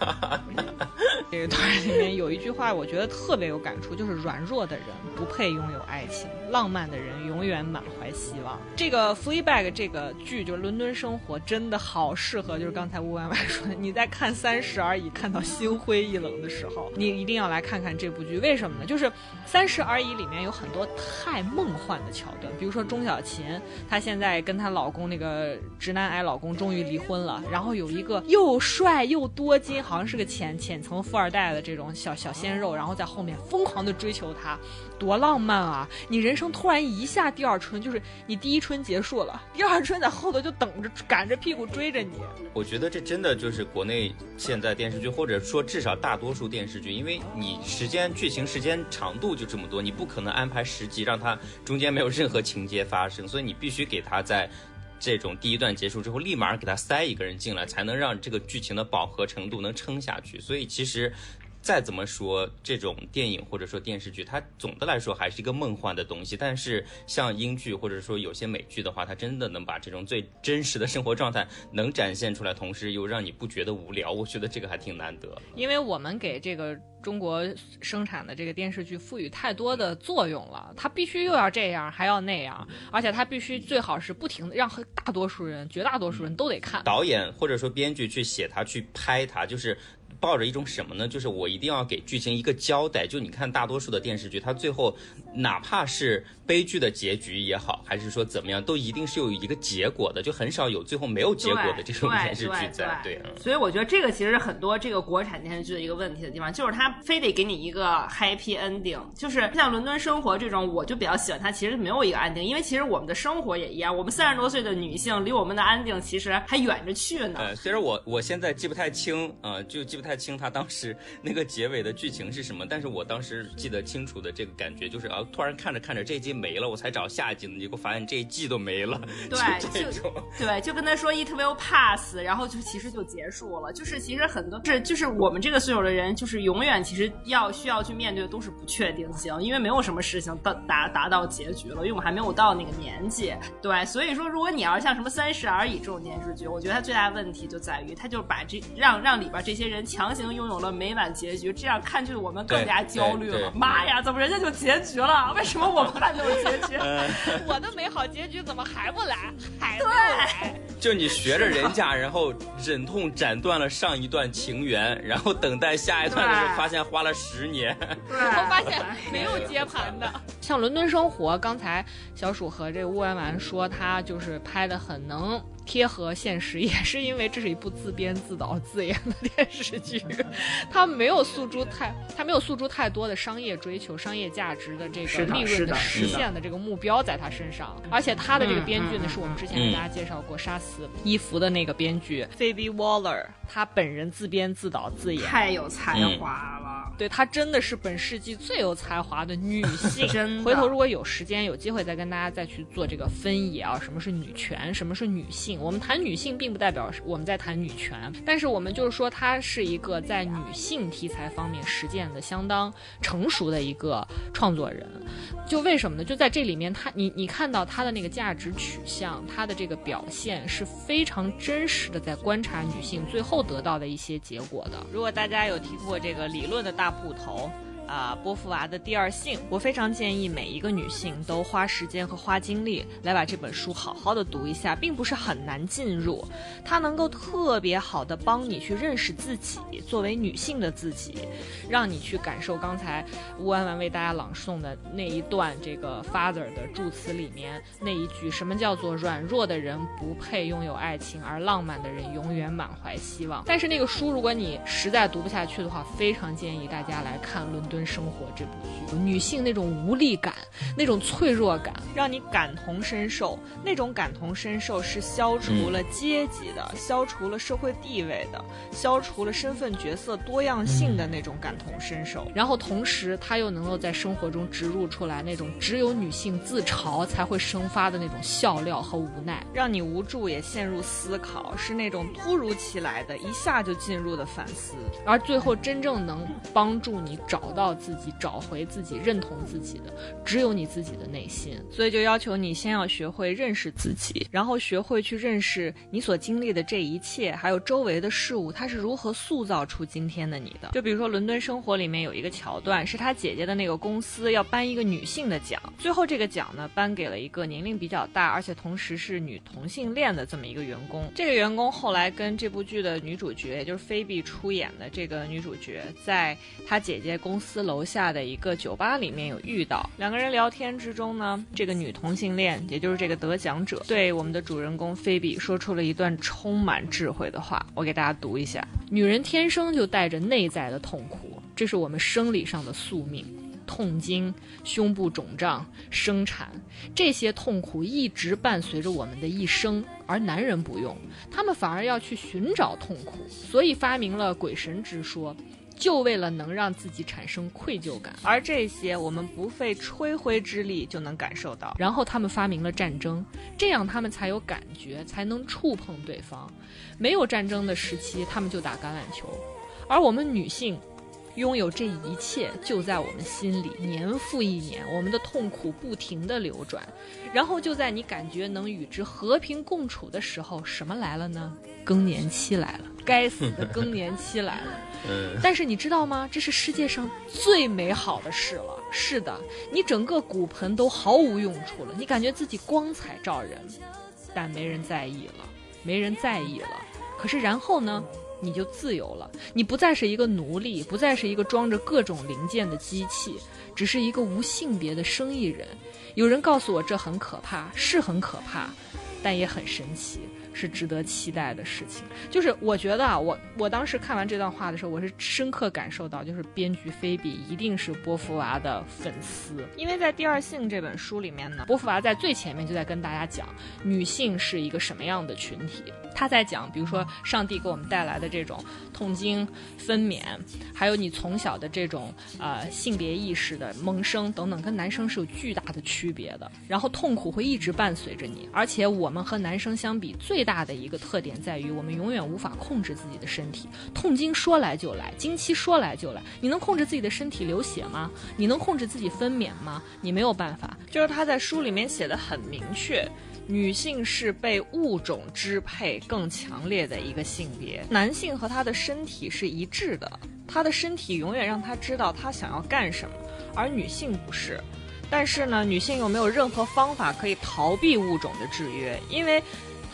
这个段里面有一句话，我觉得特别有感触，就是软弱的人不配拥有爱情，浪漫的人永远满怀希望。这个《Fleabag》这个剧，就是《伦敦生活》，真的好适合，就是刚才吴婉婉说的，你在看《三十而已》看到心灰意冷的时候，你一定要来看看这部剧。为什么呢？就是《三十而已》里面有很多太梦幻的桥段，比如说钟小琴，她现在跟她老公那个直男癌老公终于离婚了，然后有一个又帅又多金，好像是个浅浅层富二代的这种小小鲜肉，然后在后面疯狂的追求她，多浪漫啊！你人生突然一下第二春，就是你第一春结束了，第二春在后头就等着赶着屁股追着你。我觉得这真的就是国内现在电视剧，或者说至少大多数电视剧，因为你时间剧情时间长度就这么多，你不可能安排十集让它中间没有任何情节发生，所以你必须给它在。这种第一段结束之后，立马给他塞一个人进来，才能让这个剧情的饱和程度能撑下去。所以其实，再怎么说这种电影或者说电视剧，它总的来说还是一个梦幻的东西。但是像英剧或者说有些美剧的话，它真的能把这种最真实的生活状态能展现出来，同时又让你不觉得无聊。我觉得这个还挺难得。因为我们给这个中国生产的这个电视剧赋予太多的作用了，它必须又要这样，还要那样，而且它必须最好是不停的让大多数人、绝大多数人都得看。导演或者说编剧去写它、去拍它，就是。抱着一种什么呢？就是我一定要给剧情一个交代。就你看大多数的电视剧，它最后哪怕是悲剧的结局也好，还是说怎么样，都一定是有一个结果的，就很少有最后没有结果的这种电视剧在。对，所以我觉得这个其实是很多这个国产电视剧的一个问题的地方，就是它非得给你一个 happy ending，就是像《伦敦生活》这种，我就比较喜欢它，其实没有一个安定，因为其实我们的生活也一样，我们三十多岁的女性离我们的安定其实还远着去呢。呃，虽然我我现在记不太清，呃，就记不太清他当时那个结尾的剧情是什么，但是我当时记得清楚的这个感觉就是啊，突然看着看着这一季没了，我才找下一季呢，结果发现这一季都没了。对，就对，就跟他说 it will pass，然后就其实就结束了。就是其实很多是就是我们这个岁数的人，就是永远其实要需要去面对的都是不确定性，因为没有什么事情到达达到结局了，因为我们还没有到那个年纪。对，所以说如果你要是像什么《三十而已》这种电视剧，我觉得它最大的问题就在于，它就把这让让里边这些人强行拥有了美满结局，这样看剧的我们更加焦虑了。妈呀，怎么人家就结局了？为什么我们还没有结局？我的美好结局怎么还不来？还不来？就你学着人家，然后忍痛斩断了上一段情缘，然后等待下一段的时候，发现花了十年，然后发现没有接盘的。像《伦敦生活》，刚才小鼠和这个乌丸丸说，他就是拍的很能。贴合现实 也是因为这是一部自编自导自演的电视剧，它没有诉诸太，它没有诉诸太多的商业追求、商业价值的这个利润的实现的这个目标在他身上，而且他的这个编剧呢，是我们之前给大家介绍过《杀死伊芙》的那个编剧 Phoebe Waller，他本人自编自导自演，太有才华了。对她真的是本世纪最有才华的女性。真，回头如果有时间有机会再跟大家再去做这个分野啊，什么是女权，什么是女性？我们谈女性并不代表我们在谈女权，但是我们就是说她是一个在女性题材方面实践的相当成熟的一个创作人。就为什么呢？就在这里面，她你你看到她的那个价值取向，她的这个表现是非常真实的，在观察女性最后得到的一些结果的。如果大家有听过这个理论的大。捕头。啊，波伏娃的第二性，我非常建议每一个女性都花时间和花精力来把这本书好好的读一下，并不是很难进入，它能够特别好的帮你去认识自己，作为女性的自己，让你去感受刚才吴安完为大家朗诵的那一段这个 father 的祝词里面那一句，什么叫做软弱的人不配拥有爱情，而浪漫的人永远满怀希望。但是那个书，如果你实在读不下去的话，非常建议大家来看伦敦。生活这部剧，女性那种无力感、那种脆弱感，让你感同身受。那种感同身受是消除了阶级的，消除了社会地位的，消除了身份角色多样性的那种感同身受。然后同时，它又能够在生活中植入出来那种只有女性自嘲才会生发的那种笑料和无奈，让你无助也陷入思考，是那种突如其来的一下就进入的反思，而最后真正能帮助你找到。到自己找回自己认同自己的，只有你自己的内心。所以就要求你先要学会认识自己，然后学会去认识你所经历的这一切，还有周围的事物，它是如何塑造出今天的你的。就比如说《伦敦生活》里面有一个桥段，是他姐姐的那个公司要颁一个女性的奖，最后这个奖呢颁给了一个年龄比较大，而且同时是女同性恋的这么一个员工。这个员工后来跟这部剧的女主角，也就是菲比出演的这个女主角，在他姐姐公司。楼下的一个酒吧里面有遇到两个人聊天之中呢，这个女同性恋，也就是这个得奖者，对我们的主人公菲比说出了一段充满智慧的话，我给大家读一下：女人天生就带着内在的痛苦，这是我们生理上的宿命，痛经、胸部肿胀、生产，这些痛苦一直伴随着我们的一生，而男人不用，他们反而要去寻找痛苦，所以发明了鬼神之说。就为了能让自己产生愧疚感，而这些我们不费吹灰之力就能感受到。然后他们发明了战争，这样他们才有感觉，才能触碰对方。没有战争的时期，他们就打橄榄球。而我们女性，拥有这一切就在我们心里，年复一年，我们的痛苦不停地流转。然后就在你感觉能与之和平共处的时候，什么来了呢？更年期来了，该死的更年期来了。但是你知道吗？这是世界上最美好的事了。是的，你整个骨盆都毫无用处了，你感觉自己光彩照人，但没人在意了，没人在意了。可是然后呢？你就自由了，你不再是一个奴隶，不再是一个装着各种零件的机器，只是一个无性别的生意人。有人告诉我这很可怕，是很可怕，但也很神奇。是值得期待的事情。就是我觉得啊，我我当时看完这段话的时候，我是深刻感受到，就是编剧菲比一定是波伏娃的粉丝，因为在《第二性》这本书里面呢，波伏娃在最前面就在跟大家讲女性是一个什么样的群体。他在讲，比如说上帝给我们带来的这种痛经、分娩，还有你从小的这种呃性别意识的萌生等等，跟男生是有巨大的区别的。然后痛苦会一直伴随着你，而且我们和男生相比，最最大的一个特点在于我们永远无法控制自己的身体。痛经说来就来，经期说来就来，你能控制自己的身体流血吗？你能控制自己分娩吗？你没有办法。就是他在书里面写的很明确。女性是被物种支配更强烈的一个性别，男性和他的身体是一致的，他的身体永远让他知道他想要干什么，而女性不是。但是呢，女性又没有任何方法可以逃避物种的制约，因为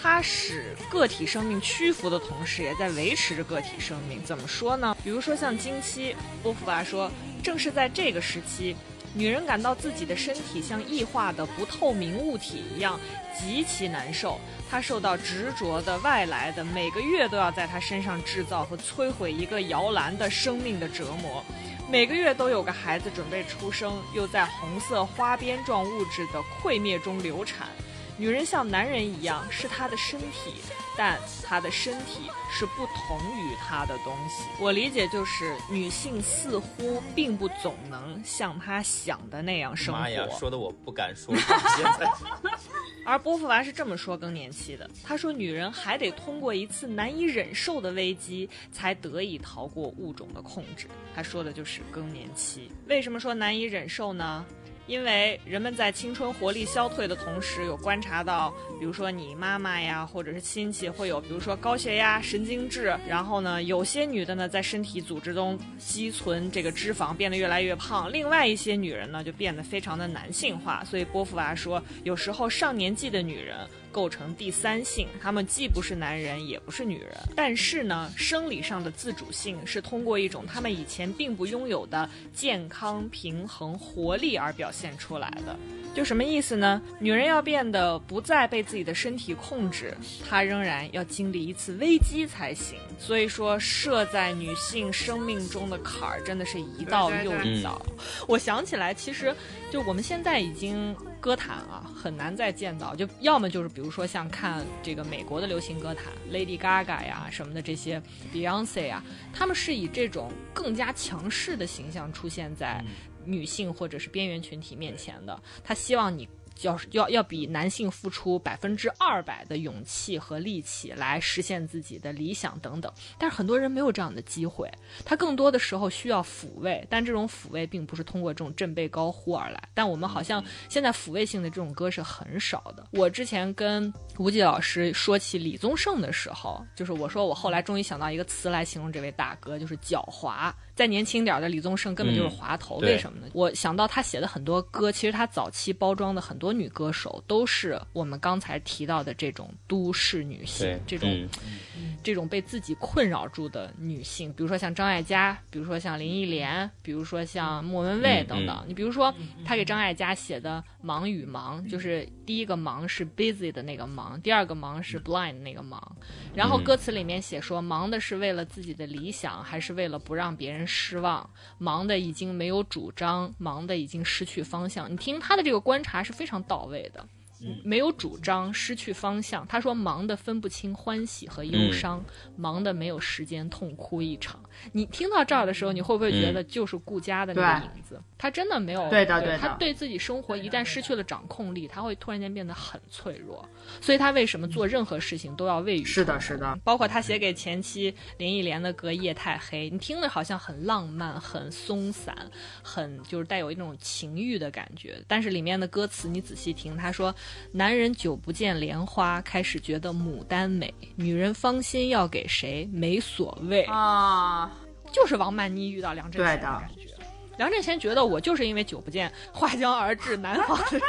它使个体生命屈服的同时，也在维持着个体生命。怎么说呢？比如说像经期，波伏娃说，正是在这个时期。女人感到自己的身体像异化的不透明物体一样极其难受，她受到执着的外来的每个月都要在她身上制造和摧毁一个摇篮的生命的折磨，每个月都有个孩子准备出生，又在红色花边状物质的溃灭中流产。女人像男人一样是她的身体。但她的身体是不同于她的东西。我理解就是，女性似乎并不总能像她想的那样生活。妈呀，说的我不敢说。而波伏娃是这么说更年期的，她说女人还得通过一次难以忍受的危机，才得以逃过物种的控制。她说的就是更年期。为什么说难以忍受呢？因为人们在青春活力消退的同时，有观察到，比如说你妈妈呀，或者是亲戚会有，比如说高血压、神经质，然后呢，有些女的呢，在身体组织中积存这个脂肪，变得越来越胖；另外一些女人呢，就变得非常的男性化。所以波伏娃说，有时候上年纪的女人。构成第三性，他们既不是男人，也不是女人，但是呢，生理上的自主性是通过一种他们以前并不拥有的健康、平衡、活力而表现出来的。就什么意思呢？女人要变得不再被自己的身体控制，她仍然要经历一次危机才行。所以说，设在女性生命中的坎儿真的是一道又一道。我想起来，其实就我们现在已经。歌坛啊，很难再见到，就要么就是比如说像看这个美国的流行歌坛，Lady Gaga 呀什么的这些，Beyonce 啊，他们是以这种更加强势的形象出现在女性或者是边缘群体面前的，他希望你。要要要比男性付出百分之二百的勇气和力气来实现自己的理想等等，但是很多人没有这样的机会，他更多的时候需要抚慰，但这种抚慰并不是通过这种振臂高呼而来。但我们好像现在抚慰性的这种歌是很少的。我之前跟吴季老师说起李宗盛的时候，就是我说我后来终于想到一个词来形容这位大哥，就是狡猾。再年轻点的李宗盛根本就是滑头，为什么呢？我想到他写的很多歌，其实他早期包装的很多女歌手都是我们刚才提到的这种都市女性，这种这种被自己困扰住的女性，比如说像张艾嘉，比如说像林忆莲，比如说像莫文蔚等等。你比如说他给张艾嘉写的《忙与忙》，就是第一个忙是 busy 的那个忙，第二个忙是 blind 那个忙。然后歌词里面写说，忙的是为了自己的理想，还是为了不让别人。失望，忙的已经没有主张，忙的已经失去方向。你听他的这个观察是非常到位的。没有主张，失去方向。他说：“忙得分不清欢喜和忧伤，忙的没有时间痛哭一场。”你听到这儿的时候，你会不会觉得就是顾家的那个影子？他真的没有对的，对他对自己生活一旦失去了掌控力，他会突然间变得很脆弱。所以他为什么做任何事情都要未雨是的，是的。包括他写给前妻林忆莲的歌《夜太黑》，你听着好像很浪漫、很松散、很就是带有一种情欲的感觉，但是里面的歌词你仔细听，他说。男人久不见莲花，开始觉得牡丹美。女人芳心要给谁？没所谓啊，就是王曼妮遇到梁振贤的感觉。梁振贤觉得我就是因为久不见，花江而至南方的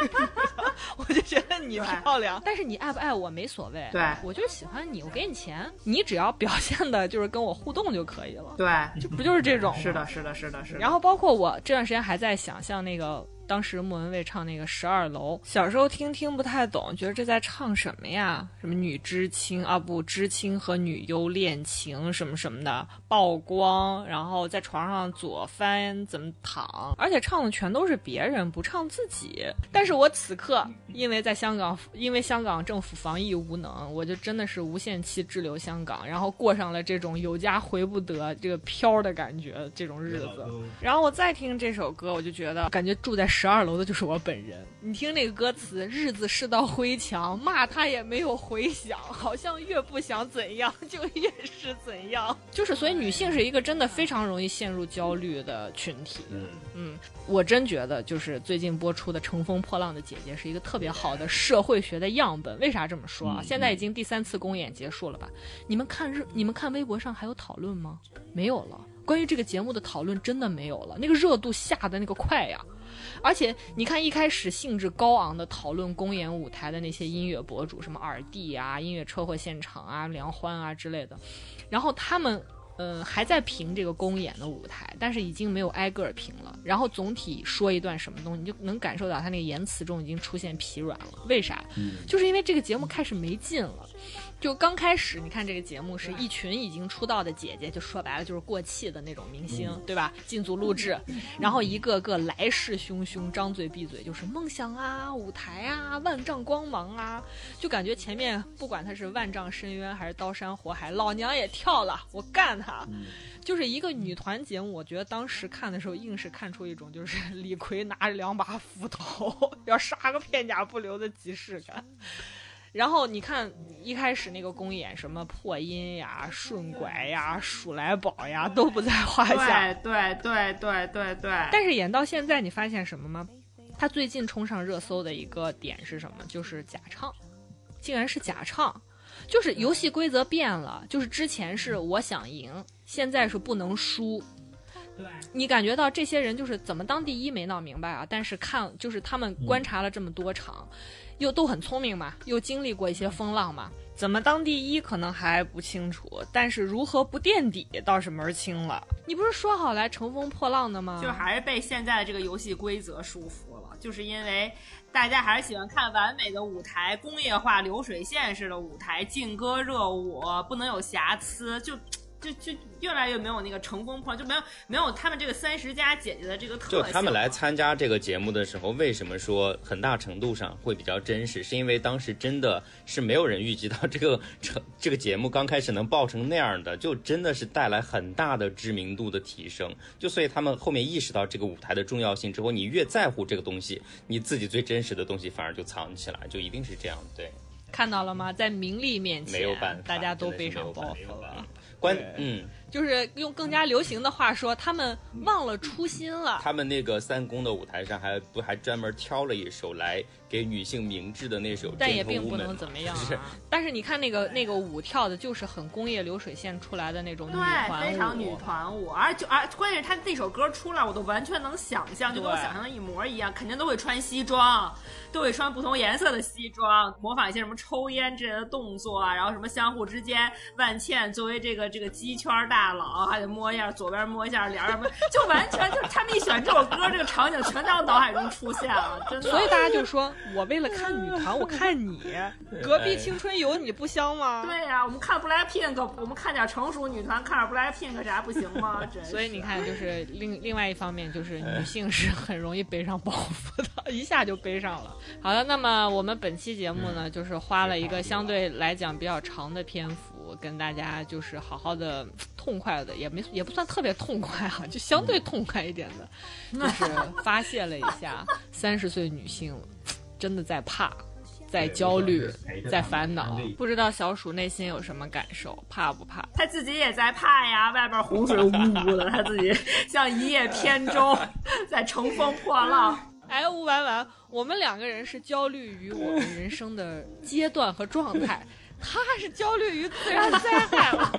我 我就觉得你对漂亮。但是你爱不爱我没所谓，对我就喜欢你，我给你钱，你只要表现的就是跟我互动就可以了，对，就不就是这种？是的，是的，是的，是的。然后包括我这段时间还在想像那个当时莫文蔚唱那个《十二楼》，小时候听听不太懂，觉得这在唱什么呀？什么女知青啊，不知青和女优恋情什么什么的，曝光，然后在床上左翻怎么躺，而且唱的全都是别人，不唱自己。但是我此刻因为在香港，因为香港政府防疫无能，我就真的是无限期滞留香港，然后过上了这种有家回不得这个飘的感觉，这种日子。然后我再听这首歌，我就觉得感觉住在十二楼的就是我本人。你听那个歌词，日子是道灰墙，骂他也没有回响，好像越不想怎样就越是怎样。就是所以女性是一个真的非常容易陷入焦虑的群体。嗯嗯，我真觉得就是最近播出的《乘风破浪的姐姐》是一个特别好的社会学的样本。为啥这么说啊？现在已经第三次公演结束了吧？你们看日，你们看微博上还有讨论吗？没有了。关于这个节目的讨论真的没有了，那个热度下的那个快呀！而且你看，一开始兴致高昂的讨论公演舞台的那些音乐博主，什么耳帝啊、音乐车祸现场啊、梁欢啊之类的，然后他们。呃，还在评这个公演的舞台，但是已经没有挨个儿评了。然后总体说一段什么东西，你就能感受到他那个言辞中已经出现疲软了。为啥？就是因为这个节目开始没劲了。就刚开始，你看这个节目是一群已经出道的姐姐，就说白了就是过气的那种明星，对吧？进组录制，然后一个个来势汹汹，张嘴闭嘴就是梦想啊、舞台啊、万丈光芒啊，就感觉前面不管他是万丈深渊还是刀山火海，老娘也跳了，我干他！就是一个女团节目，我觉得当时看的时候，硬是看出一种就是李逵拿着两把斧头 要杀个片甲不留的即视感。然后你看一开始那个公演，什么破音呀、顺拐呀、数来宝呀，都不在话下。对对对对对对。但是演到现在，你发现什么吗？他最近冲上热搜的一个点是什么？就是假唱，竟然是假唱。就是游戏规则变了，就是之前是我想赢，现在是不能输。对，你感觉到这些人就是怎么当第一没闹明白啊？但是看就是他们观察了这么多场，又都很聪明嘛，又经历过一些风浪嘛，怎么当第一可能还不清楚，但是如何不垫底倒是门儿清了。你不是说好来乘风破浪的吗？就还是被现在的这个游戏规则束缚了，就是因为大家还是喜欢看完美的舞台、工业化流水线式的舞台、劲歌热舞，不能有瑕疵，就。就就越来越没有那个成功破，就没有没有他们这个三十加姐姐的这个特就性。他们来参加这个节目的时候，为什么说很大程度上会比较真实？是因为当时真的是没有人预计到这个成这个节目刚开始能爆成那样的，就真的是带来很大的知名度的提升。就所以他们后面意识到这个舞台的重要性之后，你越在乎这个东西，你自己最真实的东西反而就藏起来，就一定是这样。对，看到了吗？在名利面前，没有办法，大家都背上包袱了。关嗯，就是用更加流行的话说，他们忘了初心了。他们那个三公的舞台上还不还专门挑了一首来给女性明智的那首《但也并不能怎么样 是啊。但是你看那个那个舞跳的，就是很工业流水线出来的那种女团对，舞，非常女团舞，而就而关键是他那首歌出来，我都完全能想象，就跟我想象的一模一样，肯定都会穿西装，都会穿不同颜色的西装，模仿一些什么抽烟之类的动作啊，然后什么相互之间，万茜作为这个这个鸡圈大佬，还得摸一下左边摸一下脸儿，就完全就是他们一选这首歌，这个场景全在我脑海中出现了，真的。所以大家就说，我为了看女团，我看你，隔壁青春有你不香吗？对呀、我们看 BLACKPINK，我们看点成熟女团，看点 BLACKPINK 啥不行吗？真是所以你看，就是另另外一方面，就是女性是很容易背上包袱的，一下就背上了。好的，那么我们本期节目呢，就是花了一个相对来讲比较长的篇幅，跟大家就是好好的痛快的，也没也不算特别痛快啊，就相对痛快一点的，就是发泄了一下三十岁女性真的在怕。在焦虑，在烦恼，不知道小鼠内心有什么感受，怕不怕？他自己也在怕呀，外边洪水呜呜 的，他自己像一叶扁舟，在乘风破浪。哎，吴婉婉，我们两个人是焦虑于我们人生的阶段和状态，他是焦虑于自然灾害。了，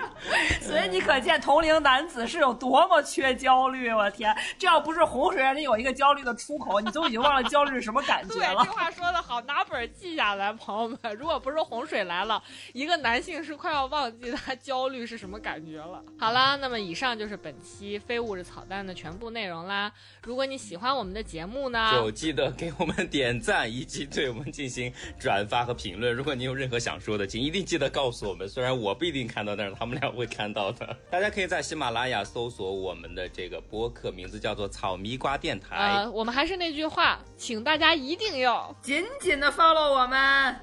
所以你可见同龄男子是有多么缺焦虑。我天，这要不是洪水让你有一个焦虑的出口，你都已经忘了焦虑是什么感觉了 对，这。话说的好，拿本儿记下来，朋友们。如果不是洪水来了，一个男性是快要忘记他焦虑是什么感觉了。好啦，那么以上就是本期非物质草蛋的全部内容啦。如果你喜欢我们的节目呢，就记得给我们点赞，以及对我们进行转发和评论。如果你有任何想说的，请一定记得告诉我们。虽然我不一定看到，但是他们俩会看到的。大家可以在喜马拉雅搜索我们的这个播客，名字叫做“草迷瓜电台”呃，我们还是那句话，请大家一定要紧紧的 follow 我们。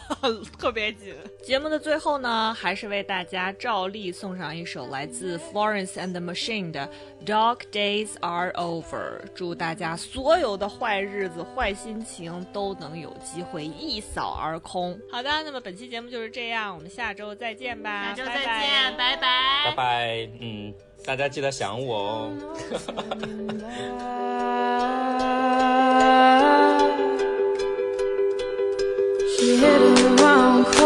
特别紧。节目的最后呢，还是为大家照例送上一首来自 Florence and the Machine 的《Dog Days Are Over》，祝大家所有的坏日子、坏心情都能有机会一扫而空。好的，那么本本期节目就是这样我们下周再见吧下周再见拜拜。拜拜。嗯大家记得想我哦。